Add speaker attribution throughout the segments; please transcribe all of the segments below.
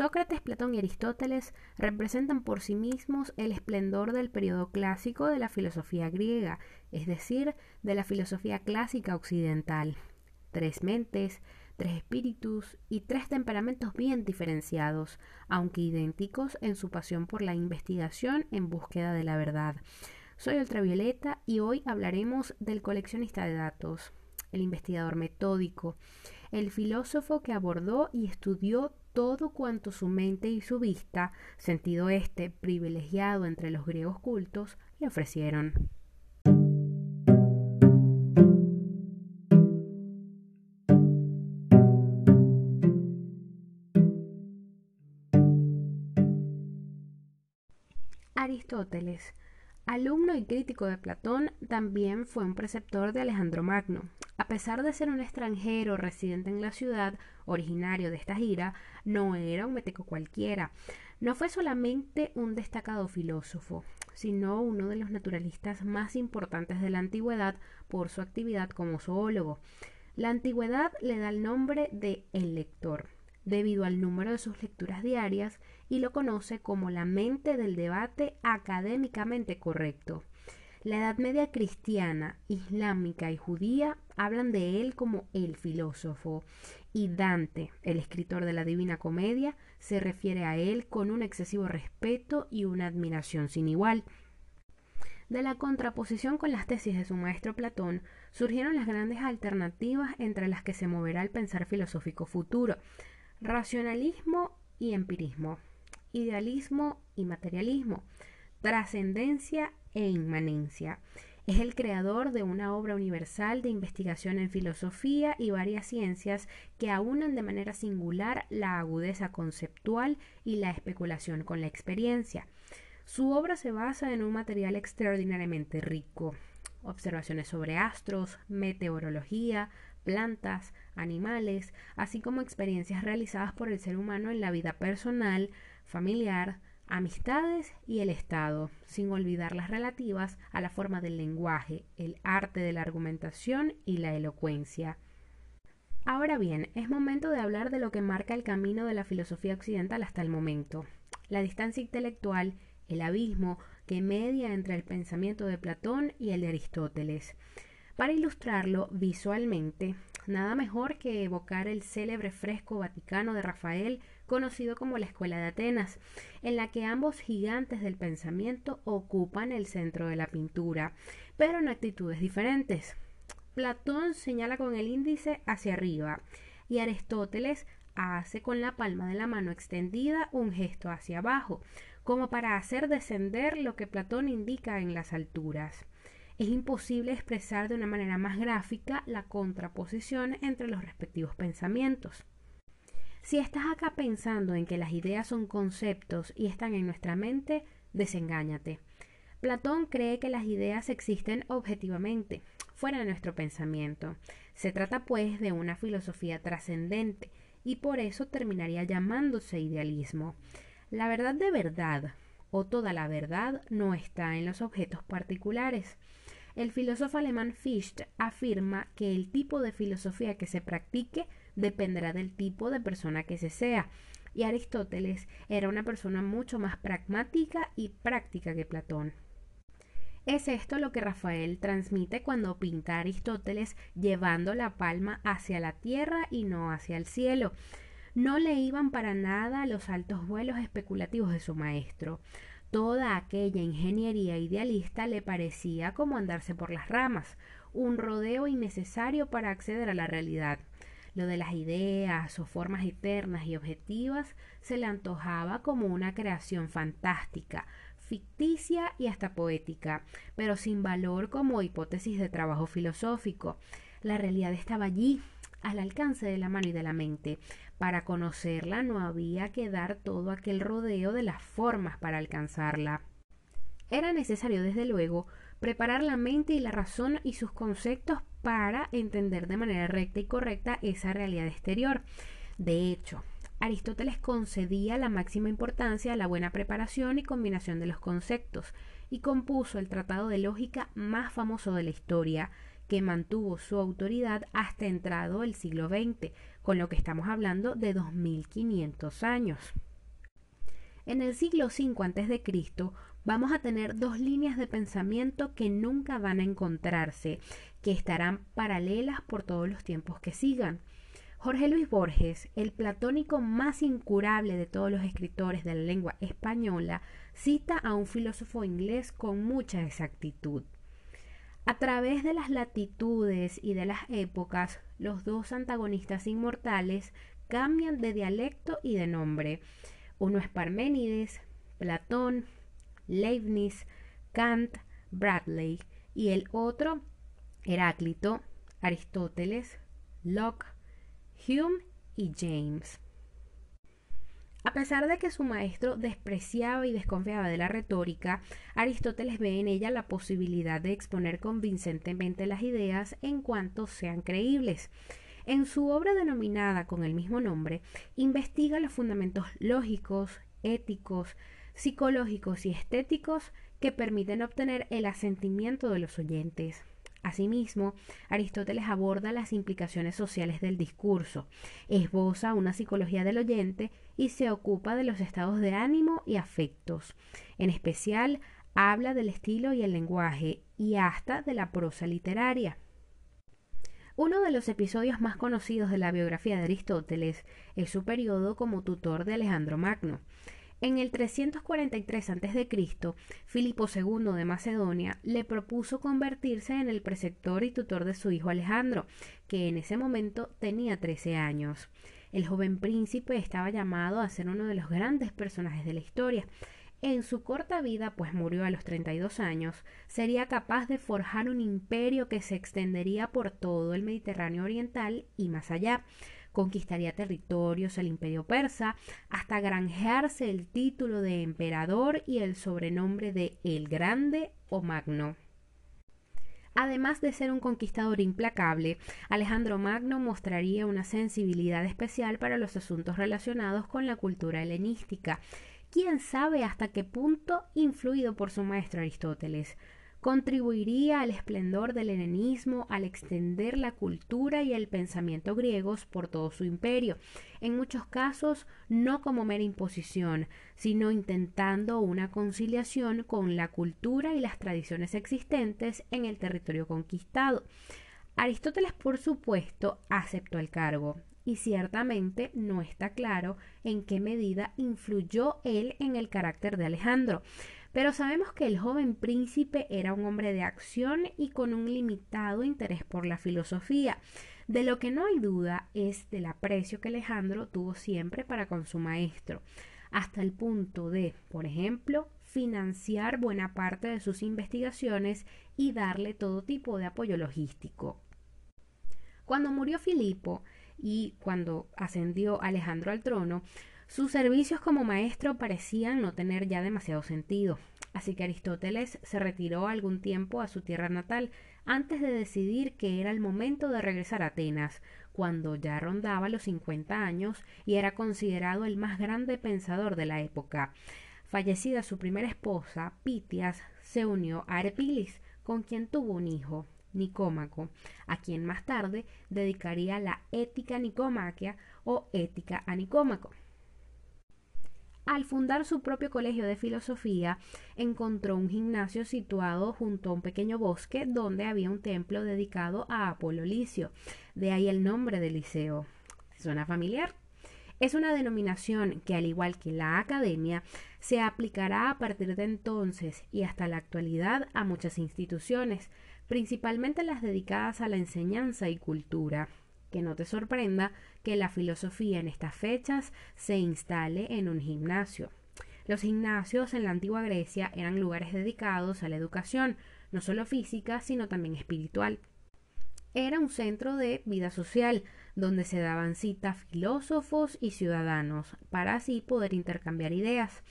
Speaker 1: Sócrates, Platón y Aristóteles representan por sí mismos el esplendor del periodo clásico de la filosofía griega, es decir, de la filosofía clásica occidental. Tres mentes, tres espíritus y tres temperamentos bien diferenciados, aunque idénticos en su pasión por la investigación en búsqueda de la verdad. Soy Ultravioleta y hoy hablaremos del coleccionista de datos, el investigador metódico, el filósofo que abordó y estudió todo cuanto su mente y su vista, sentido este privilegiado entre los griegos cultos, le ofrecieron. Aristóteles, alumno y crítico de Platón, también fue un preceptor de Alejandro Magno. A pesar de ser un extranjero residente en la ciudad, originario de esta gira, no era un meteco cualquiera. No fue solamente un destacado filósofo, sino uno de los naturalistas más importantes de la antigüedad por su actividad como zoólogo. La antigüedad le da el nombre de el lector debido al número de sus lecturas diarias y lo conoce como la mente del debate académicamente correcto. La Edad Media cristiana, islámica y judía hablan de él como el filósofo y Dante, el escritor de la Divina Comedia, se refiere a él con un excesivo respeto y una admiración sin igual. De la contraposición con las tesis de su maestro Platón surgieron las grandes alternativas entre las que se moverá el pensar filosófico futuro, racionalismo y empirismo, idealismo y materialismo, trascendencia e inmanencia. Es el creador de una obra universal de investigación en filosofía y varias ciencias que aunan de manera singular la agudeza conceptual y la especulación con la experiencia. Su obra se basa en un material extraordinariamente rico, observaciones sobre astros, meteorología, plantas, animales, así como experiencias realizadas por el ser humano en la vida personal, familiar, amistades y el Estado, sin olvidar las relativas a la forma del lenguaje, el arte de la argumentación y la elocuencia. Ahora bien, es momento de hablar de lo que marca el camino de la filosofía occidental hasta el momento, la distancia intelectual, el abismo que media entre el pensamiento de Platón y el de Aristóteles. Para ilustrarlo visualmente, nada mejor que evocar el célebre fresco vaticano de Rafael, conocido como la Escuela de Atenas, en la que ambos gigantes del pensamiento ocupan el centro de la pintura, pero en actitudes diferentes. Platón señala con el índice hacia arriba y Aristóteles hace con la palma de la mano extendida un gesto hacia abajo, como para hacer descender lo que Platón indica en las alturas es imposible expresar de una manera más gráfica la contraposición entre los respectivos pensamientos. Si estás acá pensando en que las ideas son conceptos y están en nuestra mente, desengáñate. Platón cree que las ideas existen objetivamente, fuera de nuestro pensamiento. Se trata pues de una filosofía trascendente y por eso terminaría llamándose idealismo. La verdad de verdad, o toda la verdad, no está en los objetos particulares. El filósofo alemán Fichte afirma que el tipo de filosofía que se practique dependerá del tipo de persona que se sea. Y Aristóteles era una persona mucho más pragmática y práctica que Platón. Es esto lo que Rafael transmite cuando pinta a Aristóteles llevando la palma hacia la tierra y no hacia el cielo. No le iban para nada los altos vuelos especulativos de su maestro. Toda aquella ingeniería idealista le parecía como andarse por las ramas, un rodeo innecesario para acceder a la realidad. Lo de las ideas o formas eternas y objetivas se le antojaba como una creación fantástica, ficticia y hasta poética, pero sin valor como hipótesis de trabajo filosófico. La realidad estaba allí, al alcance de la mano y de la mente. Para conocerla no había que dar todo aquel rodeo de las formas para alcanzarla. Era necesario, desde luego, preparar la mente y la razón y sus conceptos para entender de manera recta y correcta esa realidad exterior. De hecho, Aristóteles concedía la máxima importancia a la buena preparación y combinación de los conceptos, y compuso el tratado de lógica más famoso de la historia, que mantuvo su autoridad hasta entrado el siglo XX, con lo que estamos hablando de 2500 años. En el siglo V a.C. vamos a tener dos líneas de pensamiento que nunca van a encontrarse, que estarán paralelas por todos los tiempos que sigan. Jorge Luis Borges, el platónico más incurable de todos los escritores de la lengua española, cita a un filósofo inglés con mucha exactitud. A través de las latitudes y de las épocas, los dos antagonistas inmortales cambian de dialecto y de nombre. Uno es Parménides, Platón, Leibniz, Kant, Bradley y el otro Heráclito, Aristóteles, Locke, Hume y James. A pesar de que su maestro despreciaba y desconfiaba de la retórica, Aristóteles ve en ella la posibilidad de exponer convincentemente las ideas en cuanto sean creíbles. En su obra denominada con el mismo nombre, investiga los fundamentos lógicos, éticos, psicológicos y estéticos que permiten obtener el asentimiento de los oyentes. Asimismo, Aristóteles aborda las implicaciones sociales del discurso, esboza una psicología del oyente y se ocupa de los estados de ánimo y afectos. En especial, habla del estilo y el lenguaje y hasta de la prosa literaria. Uno de los episodios más conocidos de la biografía de Aristóteles es su periodo como tutor de Alejandro Magno. En el 343 a.C., Filipo II de Macedonia le propuso convertirse en el preceptor y tutor de su hijo Alejandro, que en ese momento tenía 13 años. El joven príncipe estaba llamado a ser uno de los grandes personajes de la historia. En su corta vida, pues murió a los 32 años, sería capaz de forjar un imperio que se extendería por todo el Mediterráneo oriental y más allá conquistaría territorios el imperio persa, hasta granjearse el título de emperador y el sobrenombre de el Grande o Magno. Además de ser un conquistador implacable, Alejandro Magno mostraría una sensibilidad especial para los asuntos relacionados con la cultura helenística. Quién sabe hasta qué punto influido por su maestro Aristóteles contribuiría al esplendor del helenismo al extender la cultura y el pensamiento griegos por todo su imperio, en muchos casos no como mera imposición, sino intentando una conciliación con la cultura y las tradiciones existentes en el territorio conquistado. Aristóteles, por supuesto, aceptó el cargo, y ciertamente no está claro en qué medida influyó él en el carácter de Alejandro. Pero sabemos que el joven príncipe era un hombre de acción y con un limitado interés por la filosofía. De lo que no hay duda es del aprecio que Alejandro tuvo siempre para con su maestro, hasta el punto de, por ejemplo, financiar buena parte de sus investigaciones y darle todo tipo de apoyo logístico. Cuando murió Filipo y cuando ascendió Alejandro al trono, sus servicios como maestro parecían no tener ya demasiado sentido, así que Aristóteles se retiró algún tiempo a su tierra natal antes de decidir que era el momento de regresar a Atenas, cuando ya rondaba los 50 años y era considerado el más grande pensador de la época. Fallecida su primera esposa, Pitias, se unió a Arpilis, con quien tuvo un hijo, Nicómaco, a quien más tarde dedicaría la Ética Nicomaquia o Ética a Nicómaco. Al fundar su propio colegio de filosofía, encontró un gimnasio situado junto a un pequeño bosque donde había un templo dedicado a Apolo Licio. De ahí el nombre del liceo. ¿Suena familiar? Es una denominación que, al igual que la academia, se aplicará a partir de entonces y hasta la actualidad a muchas instituciones, principalmente las dedicadas a la enseñanza y cultura que no te sorprenda que la filosofía en estas fechas se instale en un gimnasio. Los gimnasios en la antigua Grecia eran lugares dedicados a la educación, no solo física, sino también espiritual. Era un centro de vida social, donde se daban cita filósofos y ciudadanos, para así poder intercambiar ideas.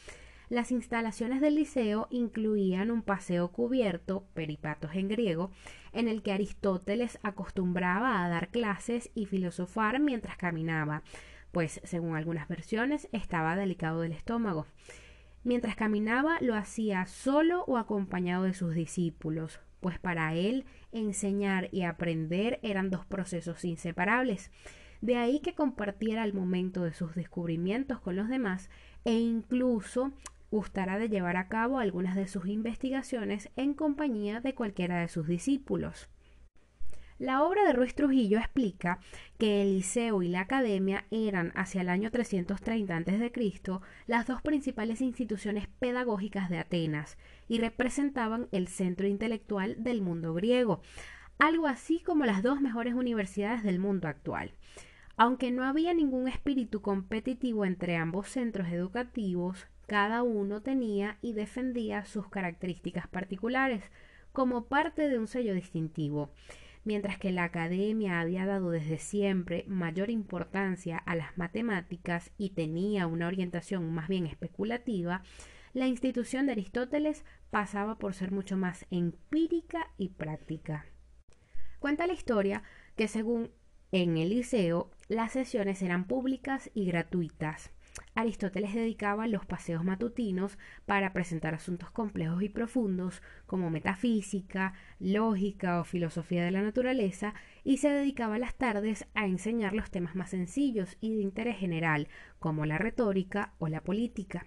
Speaker 1: Las instalaciones del liceo incluían un paseo cubierto, peripatos en griego, en el que Aristóteles acostumbraba a dar clases y filosofar mientras caminaba, pues según algunas versiones estaba delicado del estómago. Mientras caminaba lo hacía solo o acompañado de sus discípulos, pues para él enseñar y aprender eran dos procesos inseparables. De ahí que compartiera el momento de sus descubrimientos con los demás e incluso gustara de llevar a cabo algunas de sus investigaciones en compañía de cualquiera de sus discípulos. La obra de Ruiz Trujillo explica que el liceo y la academia eran hacia el año 330 a.C. las dos principales instituciones pedagógicas de Atenas y representaban el centro intelectual del mundo griego, algo así como las dos mejores universidades del mundo actual. Aunque no había ningún espíritu competitivo entre ambos centros educativos, cada uno tenía y defendía sus características particulares como parte de un sello distintivo. Mientras que la academia había dado desde siempre mayor importancia a las matemáticas y tenía una orientación más bien especulativa, la institución de Aristóteles pasaba por ser mucho más empírica y práctica. Cuenta la historia que según en el liceo las sesiones eran públicas y gratuitas. Aristóteles dedicaba los paseos matutinos para presentar asuntos complejos y profundos como metafísica, lógica o filosofía de la naturaleza y se dedicaba las tardes a enseñar los temas más sencillos y de interés general como la retórica o la política.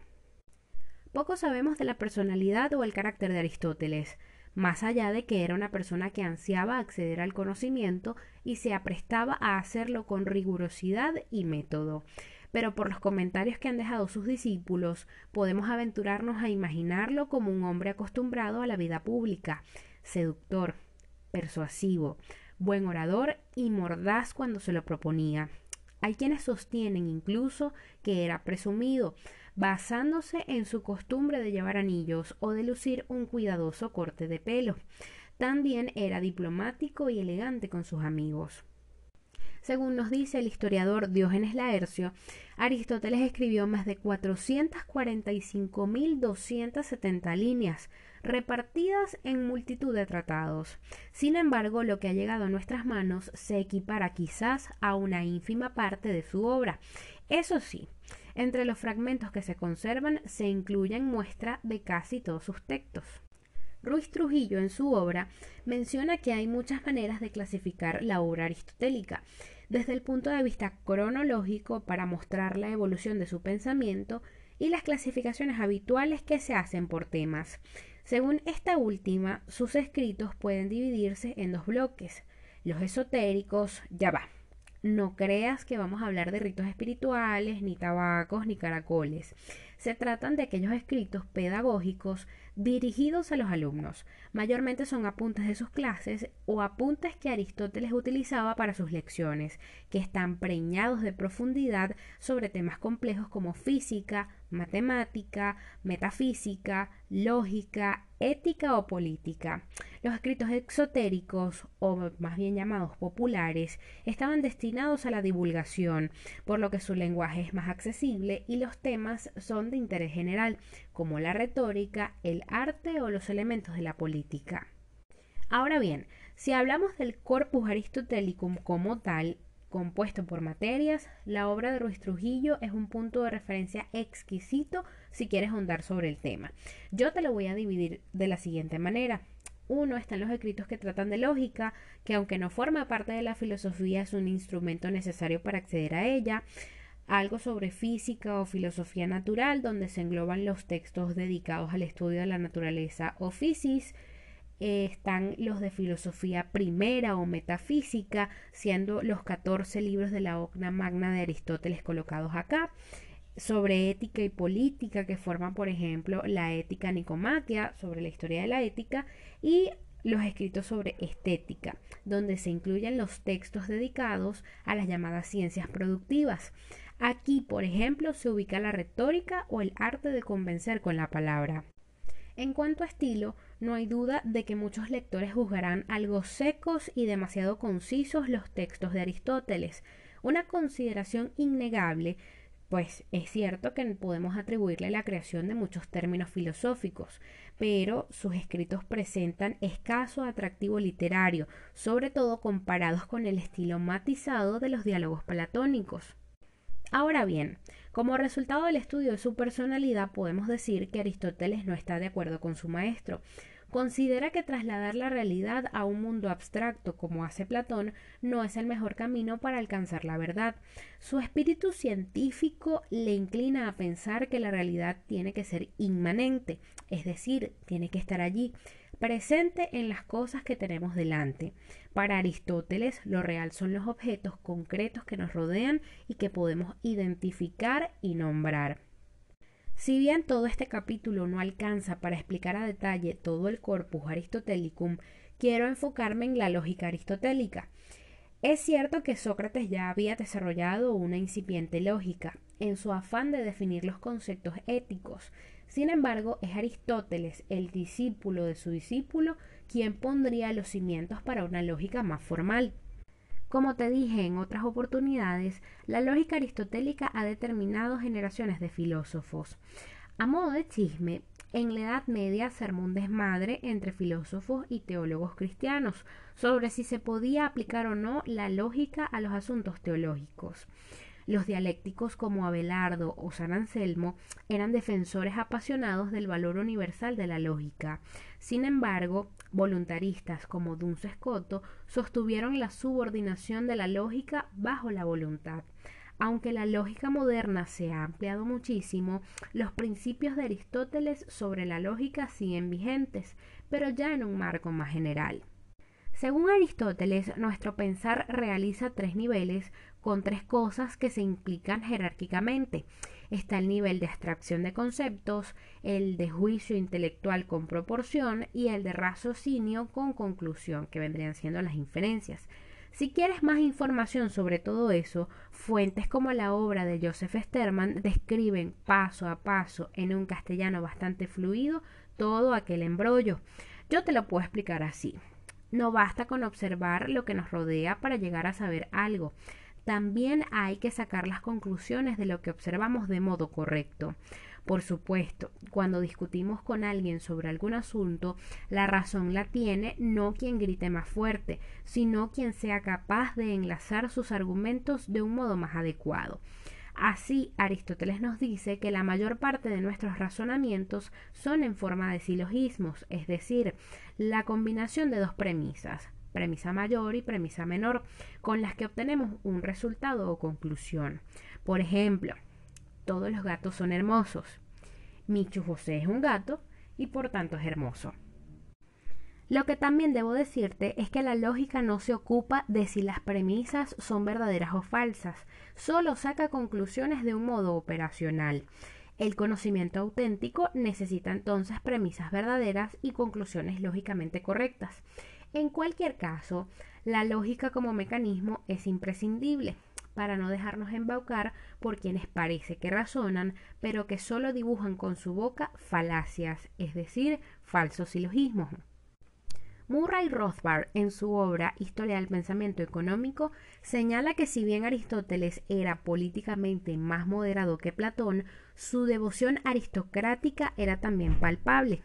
Speaker 1: Poco sabemos de la personalidad o el carácter de Aristóteles, más allá de que era una persona que ansiaba acceder al conocimiento y se aprestaba a hacerlo con rigurosidad y método pero por los comentarios que han dejado sus discípulos podemos aventurarnos a imaginarlo como un hombre acostumbrado a la vida pública, seductor, persuasivo, buen orador y mordaz cuando se lo proponía. Hay quienes sostienen incluso que era presumido, basándose en su costumbre de llevar anillos o de lucir un cuidadoso corte de pelo. También era diplomático y elegante con sus amigos. Según nos dice el historiador Diógenes Laercio, Aristóteles escribió más de 445.270 líneas, repartidas en multitud de tratados. Sin embargo, lo que ha llegado a nuestras manos se equipara quizás a una ínfima parte de su obra. Eso sí, entre los fragmentos que se conservan se incluyen muestra de casi todos sus textos. Ruiz Trujillo en su obra menciona que hay muchas maneras de clasificar la obra aristotélica, desde el punto de vista cronológico para mostrar la evolución de su pensamiento y las clasificaciones habituales que se hacen por temas. Según esta última, sus escritos pueden dividirse en dos bloques. Los esotéricos, ya va. No creas que vamos a hablar de ritos espirituales, ni tabacos, ni caracoles. Se tratan de aquellos escritos pedagógicos dirigidos a los alumnos. Mayormente son apuntes de sus clases o apuntes que Aristóteles utilizaba para sus lecciones, que están preñados de profundidad sobre temas complejos como física, matemática, metafísica, lógica, ética o política. Los escritos exotéricos, o más bien llamados populares, estaban destinados a la divulgación, por lo que su lenguaje es más accesible y los temas son de interés general, como la retórica, el arte o los elementos de la política. Ahora bien, si hablamos del corpus aristotélico como tal, compuesto por materias, la obra de Ruiz Trujillo es un punto de referencia exquisito si quieres ahondar sobre el tema. Yo te lo voy a dividir de la siguiente manera. Uno están los escritos que tratan de lógica, que aunque no forma parte de la filosofía es un instrumento necesario para acceder a ella. Algo sobre física o filosofía natural, donde se engloban los textos dedicados al estudio de la naturaleza o física eh, están los de filosofía primera o metafísica, siendo los 14 libros de la Ocna Magna de Aristóteles colocados acá sobre ética y política que forman por ejemplo la ética nicomaquia sobre la historia de la ética y los escritos sobre estética, donde se incluyen los textos dedicados a las llamadas ciencias productivas. Aquí, por ejemplo, se ubica la retórica o el arte de convencer con la palabra. En cuanto a estilo, no hay duda de que muchos lectores juzgarán algo secos y demasiado concisos los textos de Aristóteles, una consideración innegable, pues es cierto que podemos atribuirle la creación de muchos términos filosóficos, pero sus escritos presentan escaso atractivo literario, sobre todo comparados con el estilo matizado de los diálogos platónicos. Ahora bien, como resultado del estudio de su personalidad podemos decir que Aristóteles no está de acuerdo con su maestro, considera que trasladar la realidad a un mundo abstracto como hace Platón no es el mejor camino para alcanzar la verdad. Su espíritu científico le inclina a pensar que la realidad tiene que ser inmanente, es decir, tiene que estar allí, presente en las cosas que tenemos delante. Para Aristóteles, lo real son los objetos concretos que nos rodean y que podemos identificar y nombrar. Si bien todo este capítulo no alcanza para explicar a detalle todo el corpus aristotelicum, quiero enfocarme en la lógica aristotélica. Es cierto que Sócrates ya había desarrollado una incipiente lógica en su afán de definir los conceptos éticos. Sin embargo, es Aristóteles, el discípulo de su discípulo, quien pondría los cimientos para una lógica más formal. Como te dije en otras oportunidades, la lógica aristotélica ha determinado generaciones de filósofos. A modo de chisme, en la Edad Media se armó un desmadre entre filósofos y teólogos cristianos sobre si se podía aplicar o no la lógica a los asuntos teológicos. Los dialécticos como Abelardo o San Anselmo eran defensores apasionados del valor universal de la lógica. Sin embargo, voluntaristas como Duns Scoto sostuvieron la subordinación de la lógica bajo la voluntad. Aunque la lógica moderna se ha ampliado muchísimo, los principios de Aristóteles sobre la lógica siguen vigentes, pero ya en un marco más general. Según Aristóteles, nuestro pensar realiza tres niveles con tres cosas que se implican jerárquicamente. Está el nivel de abstracción de conceptos, el de juicio intelectual con proporción y el de raciocinio con conclusión, que vendrían siendo las inferencias. Si quieres más información sobre todo eso, fuentes como la obra de Joseph Sterman describen paso a paso en un castellano bastante fluido todo aquel embrollo. Yo te lo puedo explicar así. No basta con observar lo que nos rodea para llegar a saber algo. También hay que sacar las conclusiones de lo que observamos de modo correcto. Por supuesto, cuando discutimos con alguien sobre algún asunto, la razón la tiene no quien grite más fuerte, sino quien sea capaz de enlazar sus argumentos de un modo más adecuado. Así, Aristóteles nos dice que la mayor parte de nuestros razonamientos son en forma de silogismos, es decir, la combinación de dos premisas, premisa mayor y premisa menor, con las que obtenemos un resultado o conclusión. Por ejemplo, todos los gatos son hermosos. Michu José es un gato y por tanto es hermoso. Lo que también debo decirte es que la lógica no se ocupa de si las premisas son verdaderas o falsas, solo saca conclusiones de un modo operacional. El conocimiento auténtico necesita entonces premisas verdaderas y conclusiones lógicamente correctas. En cualquier caso, la lógica como mecanismo es imprescindible para no dejarnos embaucar por quienes parece que razonan, pero que solo dibujan con su boca falacias, es decir, falsos silogismos. Murray Rothbard, en su obra Historia del Pensamiento Económico, señala que si bien Aristóteles era políticamente más moderado que Platón, su devoción aristocrática era también palpable.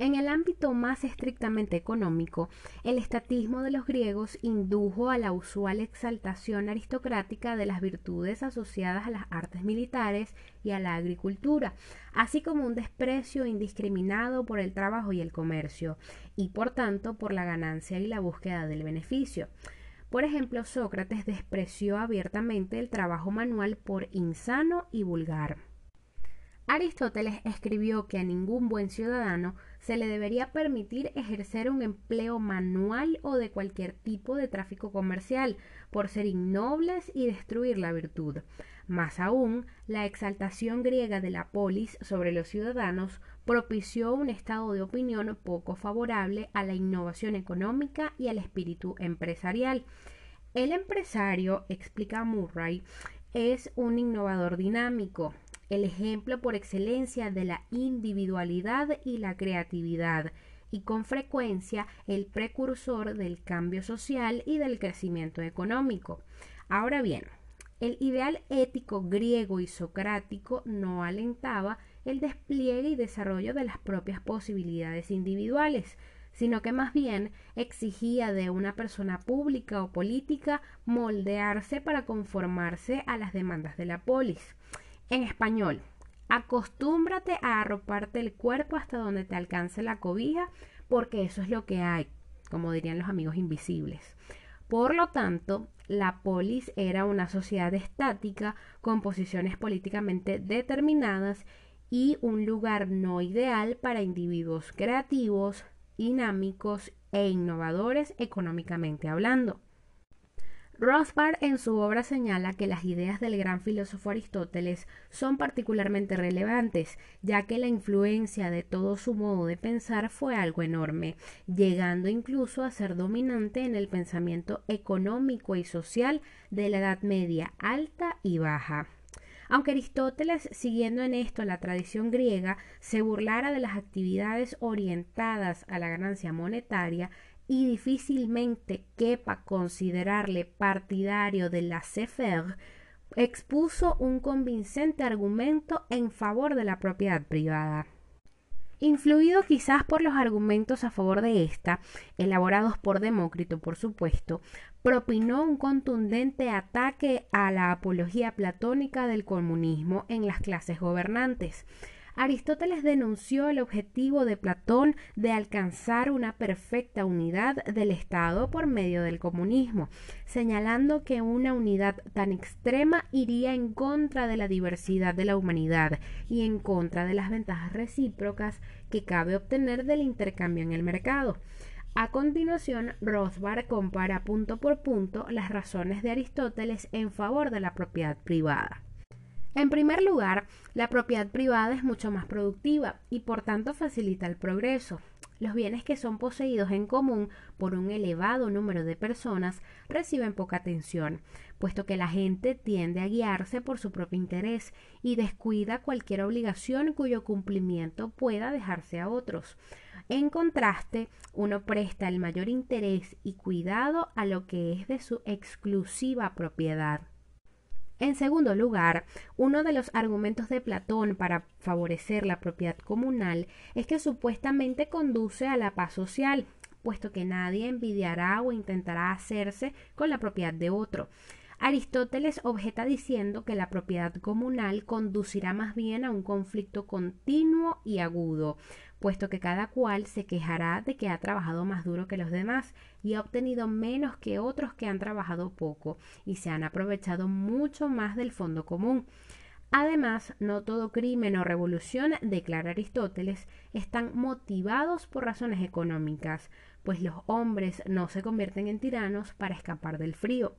Speaker 1: En el ámbito más estrictamente económico, el estatismo de los griegos indujo a la usual exaltación aristocrática de las virtudes asociadas a las artes militares y a la agricultura, así como un desprecio indiscriminado por el trabajo y el comercio, y por tanto por la ganancia y la búsqueda del beneficio. Por ejemplo, Sócrates despreció abiertamente el trabajo manual por insano y vulgar. Aristóteles escribió que a ningún buen ciudadano se le debería permitir ejercer un empleo manual o de cualquier tipo de tráfico comercial por ser innobles y destruir la virtud. Más aún, la exaltación griega de la polis sobre los ciudadanos propició un estado de opinión poco favorable a la innovación económica y al espíritu empresarial. El empresario, explica Murray, es un innovador dinámico, el ejemplo por excelencia de la individualidad y la creatividad, y con frecuencia el precursor del cambio social y del crecimiento económico. Ahora bien, el ideal ético griego y socrático no alentaba el despliegue y desarrollo de las propias posibilidades individuales, sino que más bien exigía de una persona pública o política moldearse para conformarse a las demandas de la polis. En español, Acostúmbrate a arroparte el cuerpo hasta donde te alcance la cobija, porque eso es lo que hay, como dirían los amigos invisibles. Por lo tanto, la polis era una sociedad estática con posiciones políticamente determinadas y un lugar no ideal para individuos creativos, dinámicos e innovadores económicamente hablando. Rothbard en su obra señala que las ideas del gran filósofo Aristóteles son particularmente relevantes, ya que la influencia de todo su modo de pensar fue algo enorme, llegando incluso a ser dominante en el pensamiento económico y social de la Edad Media alta y baja. Aunque Aristóteles, siguiendo en esto la tradición griega, se burlara de las actividades orientadas a la ganancia monetaria, y difícilmente quepa considerarle partidario de la faire expuso un convincente argumento en favor de la propiedad privada. Influido quizás por los argumentos a favor de esta, elaborados por Demócrito, por supuesto, propinó un contundente ataque a la apología platónica del comunismo en las clases gobernantes. Aristóteles denunció el objetivo de Platón de alcanzar una perfecta unidad del Estado por medio del comunismo, señalando que una unidad tan extrema iría en contra de la diversidad de la humanidad y en contra de las ventajas recíprocas que cabe obtener del intercambio en el mercado. A continuación, Rothbard compara punto por punto las razones de Aristóteles en favor de la propiedad privada. En primer lugar, la propiedad privada es mucho más productiva y por tanto facilita el progreso. Los bienes que son poseídos en común por un elevado número de personas reciben poca atención, puesto que la gente tiende a guiarse por su propio interés y descuida cualquier obligación cuyo cumplimiento pueda dejarse a otros. En contraste, uno presta el mayor interés y cuidado a lo que es de su exclusiva propiedad. En segundo lugar, uno de los argumentos de Platón para favorecer la propiedad comunal es que supuestamente conduce a la paz social, puesto que nadie envidiará o intentará hacerse con la propiedad de otro. Aristóteles objeta diciendo que la propiedad comunal conducirá más bien a un conflicto continuo y agudo, puesto que cada cual se quejará de que ha trabajado más duro que los demás y ha obtenido menos que otros que han trabajado poco y se han aprovechado mucho más del fondo común. Además, no todo crimen o revolución, declara Aristóteles, están motivados por razones económicas, pues los hombres no se convierten en tiranos para escapar del frío.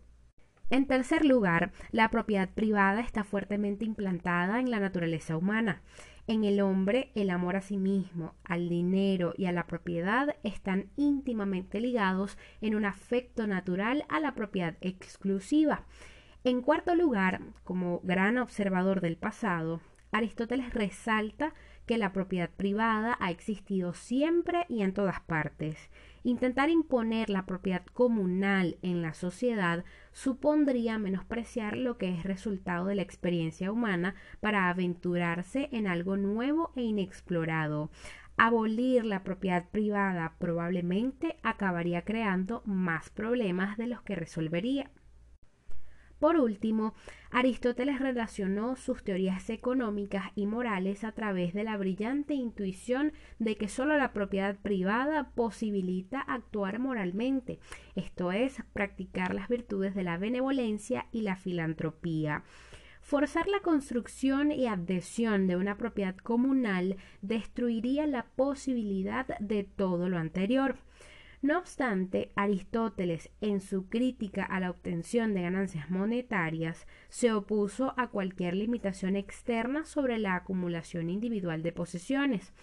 Speaker 1: En tercer lugar, la propiedad privada está fuertemente implantada en la naturaleza humana. En el hombre, el amor a sí mismo, al dinero y a la propiedad están íntimamente ligados en un afecto natural a la propiedad exclusiva. En cuarto lugar, como gran observador del pasado, Aristóteles resalta que la propiedad privada ha existido siempre y en todas partes. Intentar imponer la propiedad comunal en la sociedad supondría menospreciar lo que es resultado de la experiencia humana para aventurarse en algo nuevo e inexplorado. Abolir la propiedad privada probablemente acabaría creando más problemas de los que resolvería. Por último, Aristóteles relacionó sus teorías económicas y morales a través de la brillante intuición de que sólo la propiedad privada posibilita actuar moralmente, esto es, practicar las virtudes de la benevolencia y la filantropía. Forzar la construcción y adhesión de una propiedad comunal destruiría la posibilidad de todo lo anterior. No obstante, Aristóteles, en su crítica a la obtención de ganancias monetarias, se opuso a cualquier limitación externa sobre la acumulación individual de posesiones.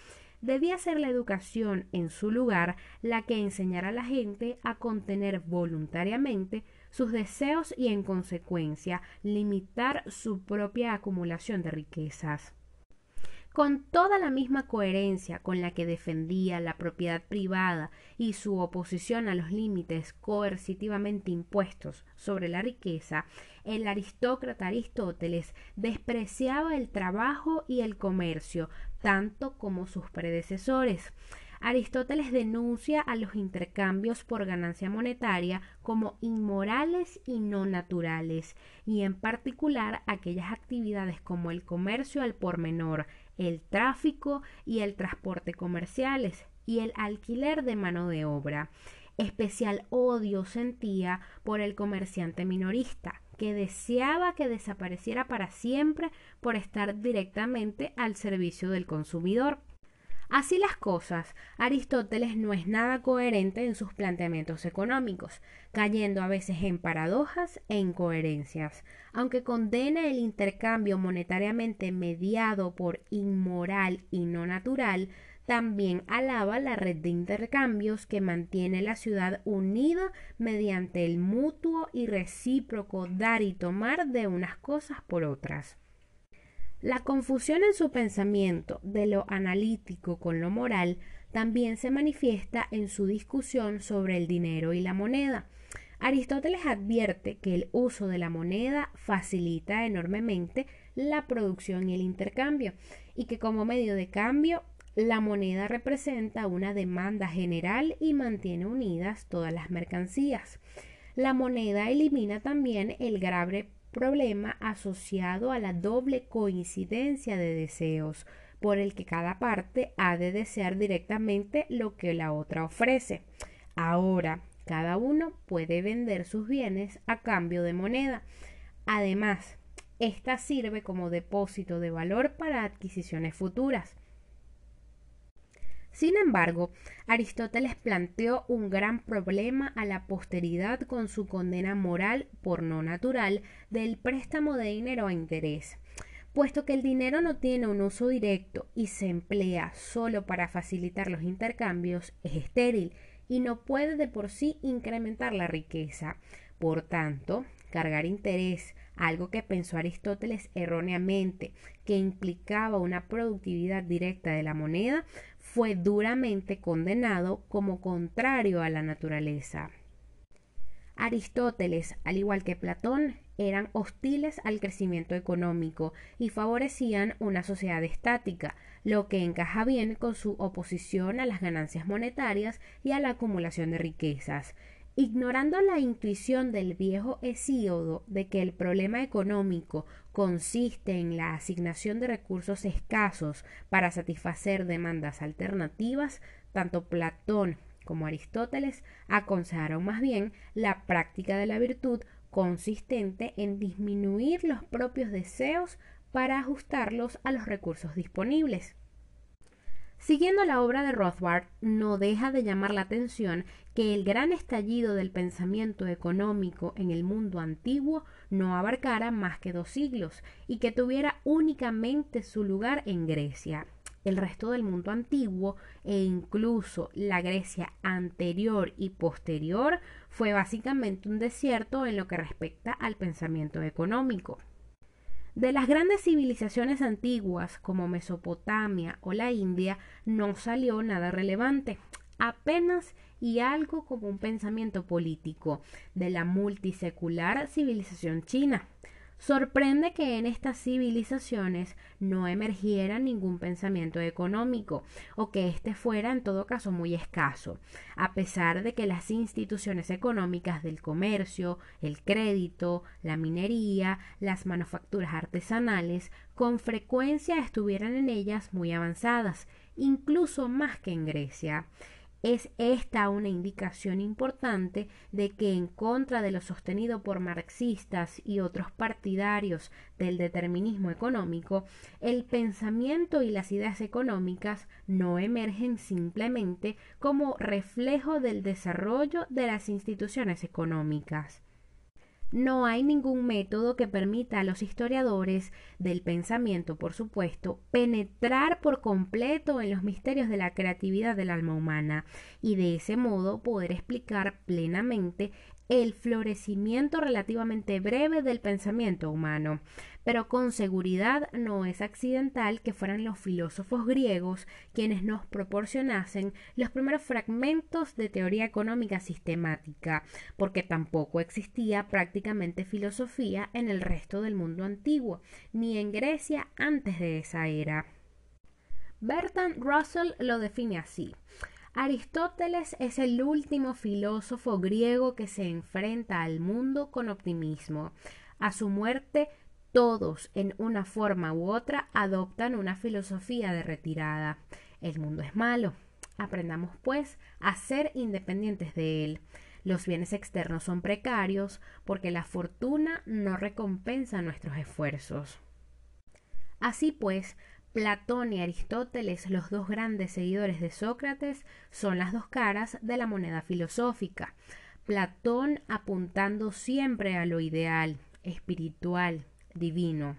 Speaker 1: Debía ser la educación, en su lugar, la que enseñara a la gente a contener voluntariamente sus deseos y, en consecuencia, limitar su propia acumulación de riquezas con toda la misma coherencia con la que defendía la propiedad privada y su oposición a los límites coercitivamente impuestos sobre la riqueza, el aristócrata Aristóteles despreciaba el trabajo y el comercio tanto como sus predecesores. Aristóteles denuncia a los intercambios por ganancia monetaria como inmorales y no naturales, y en particular aquellas actividades como el comercio al por menor, el tráfico y el transporte comerciales, y el alquiler de mano de obra. Especial odio sentía por el comerciante minorista, que deseaba que desapareciera para siempre por estar directamente al servicio del consumidor. Así las cosas, Aristóteles no es nada coherente en sus planteamientos económicos, cayendo a veces en paradojas e incoherencias. Aunque condena el intercambio monetariamente mediado por inmoral y no natural, también alaba la red de intercambios que mantiene la ciudad unida mediante el mutuo y recíproco dar y tomar de unas cosas por otras. La confusión en su pensamiento de lo analítico con lo moral también se manifiesta en su discusión sobre el dinero y la moneda. Aristóteles advierte que el uso de la moneda facilita enormemente la producción y el intercambio y que como medio de cambio la moneda representa una demanda general y mantiene unidas todas las mercancías. La moneda elimina también el grave problema asociado a la doble coincidencia de deseos, por el que cada parte ha de desear directamente lo que la otra ofrece. Ahora, cada uno puede vender sus bienes a cambio de moneda. Además, esta sirve como depósito de valor para adquisiciones futuras. Sin embargo, Aristóteles planteó un gran problema a la posteridad con su condena moral por no natural del préstamo de dinero a interés. Puesto que el dinero no tiene un uso directo y se emplea solo para facilitar los intercambios, es estéril y no puede de por sí incrementar la riqueza. Por tanto, cargar interés, algo que pensó Aristóteles erróneamente, que implicaba una productividad directa de la moneda, fue duramente condenado como contrario a la naturaleza. Aristóteles, al igual que Platón, eran hostiles al crecimiento económico y favorecían una sociedad estática, lo que encaja bien con su oposición a las ganancias monetarias y a la acumulación de riquezas. Ignorando la intuición del viejo Hesíodo de que el problema económico consiste en la asignación de recursos escasos para satisfacer demandas alternativas, tanto Platón como Aristóteles aconsejaron más bien la práctica de la virtud consistente en disminuir los propios deseos para ajustarlos a los recursos disponibles. Siguiendo la obra de Rothbard, no deja de llamar la atención que el gran estallido del pensamiento económico en el mundo antiguo no abarcara más que dos siglos y que tuviera únicamente su lugar en Grecia. El resto del mundo antiguo e incluso la Grecia anterior y posterior fue básicamente un desierto en lo que respecta al pensamiento económico. De las grandes civilizaciones antiguas como Mesopotamia o la India no salió nada relevante, apenas y algo como un pensamiento político de la multisecular civilización china. Sorprende que en estas civilizaciones no emergiera ningún pensamiento económico o que éste fuera en todo caso muy escaso, a pesar de que las instituciones económicas del comercio, el crédito, la minería, las manufacturas artesanales con frecuencia estuvieran en ellas muy avanzadas, incluso más que en Grecia. Es esta una indicación importante de que en contra de lo sostenido por marxistas y otros partidarios del determinismo económico, el pensamiento y las ideas económicas no emergen simplemente como reflejo del desarrollo de las instituciones económicas. No hay ningún método que permita a los historiadores del pensamiento, por supuesto, penetrar por completo en los misterios de la creatividad del alma humana y de ese modo poder explicar plenamente el florecimiento relativamente breve del pensamiento humano, pero con seguridad no es accidental que fueran los filósofos griegos quienes nos proporcionasen los primeros fragmentos de teoría económica sistemática, porque tampoco existía prácticamente filosofía en el resto del mundo antiguo, ni en Grecia antes de esa era. Bertrand Russell lo define así. Aristóteles es el último filósofo griego que se enfrenta al mundo con optimismo. A su muerte, todos, en una forma u otra, adoptan una filosofía de retirada. El mundo es malo. Aprendamos, pues, a ser independientes de él. Los bienes externos son precarios porque la fortuna no recompensa nuestros esfuerzos. Así pues, Platón y Aristóteles, los dos grandes seguidores de Sócrates, son las dos caras de la moneda filosófica. Platón apuntando siempre a lo ideal, espiritual, divino.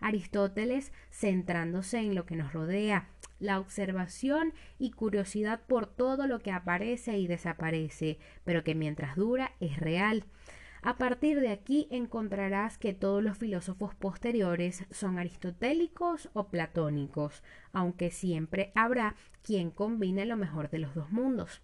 Speaker 1: Aristóteles centrándose en lo que nos rodea, la observación y curiosidad por todo lo que aparece y desaparece, pero que mientras dura es real. A partir de aquí encontrarás que todos los filósofos posteriores son aristotélicos o platónicos, aunque siempre habrá quien combine lo mejor de los dos mundos.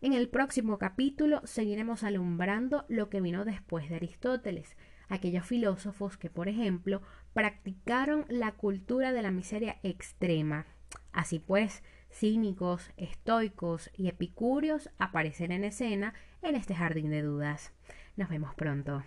Speaker 1: En el próximo capítulo seguiremos alumbrando lo que vino después de Aristóteles, aquellos filósofos que, por ejemplo, practicaron la cultura de la miseria extrema, Así pues, cínicos, estoicos y epicúreos aparecen en escena en este jardín de dudas. Nos vemos pronto.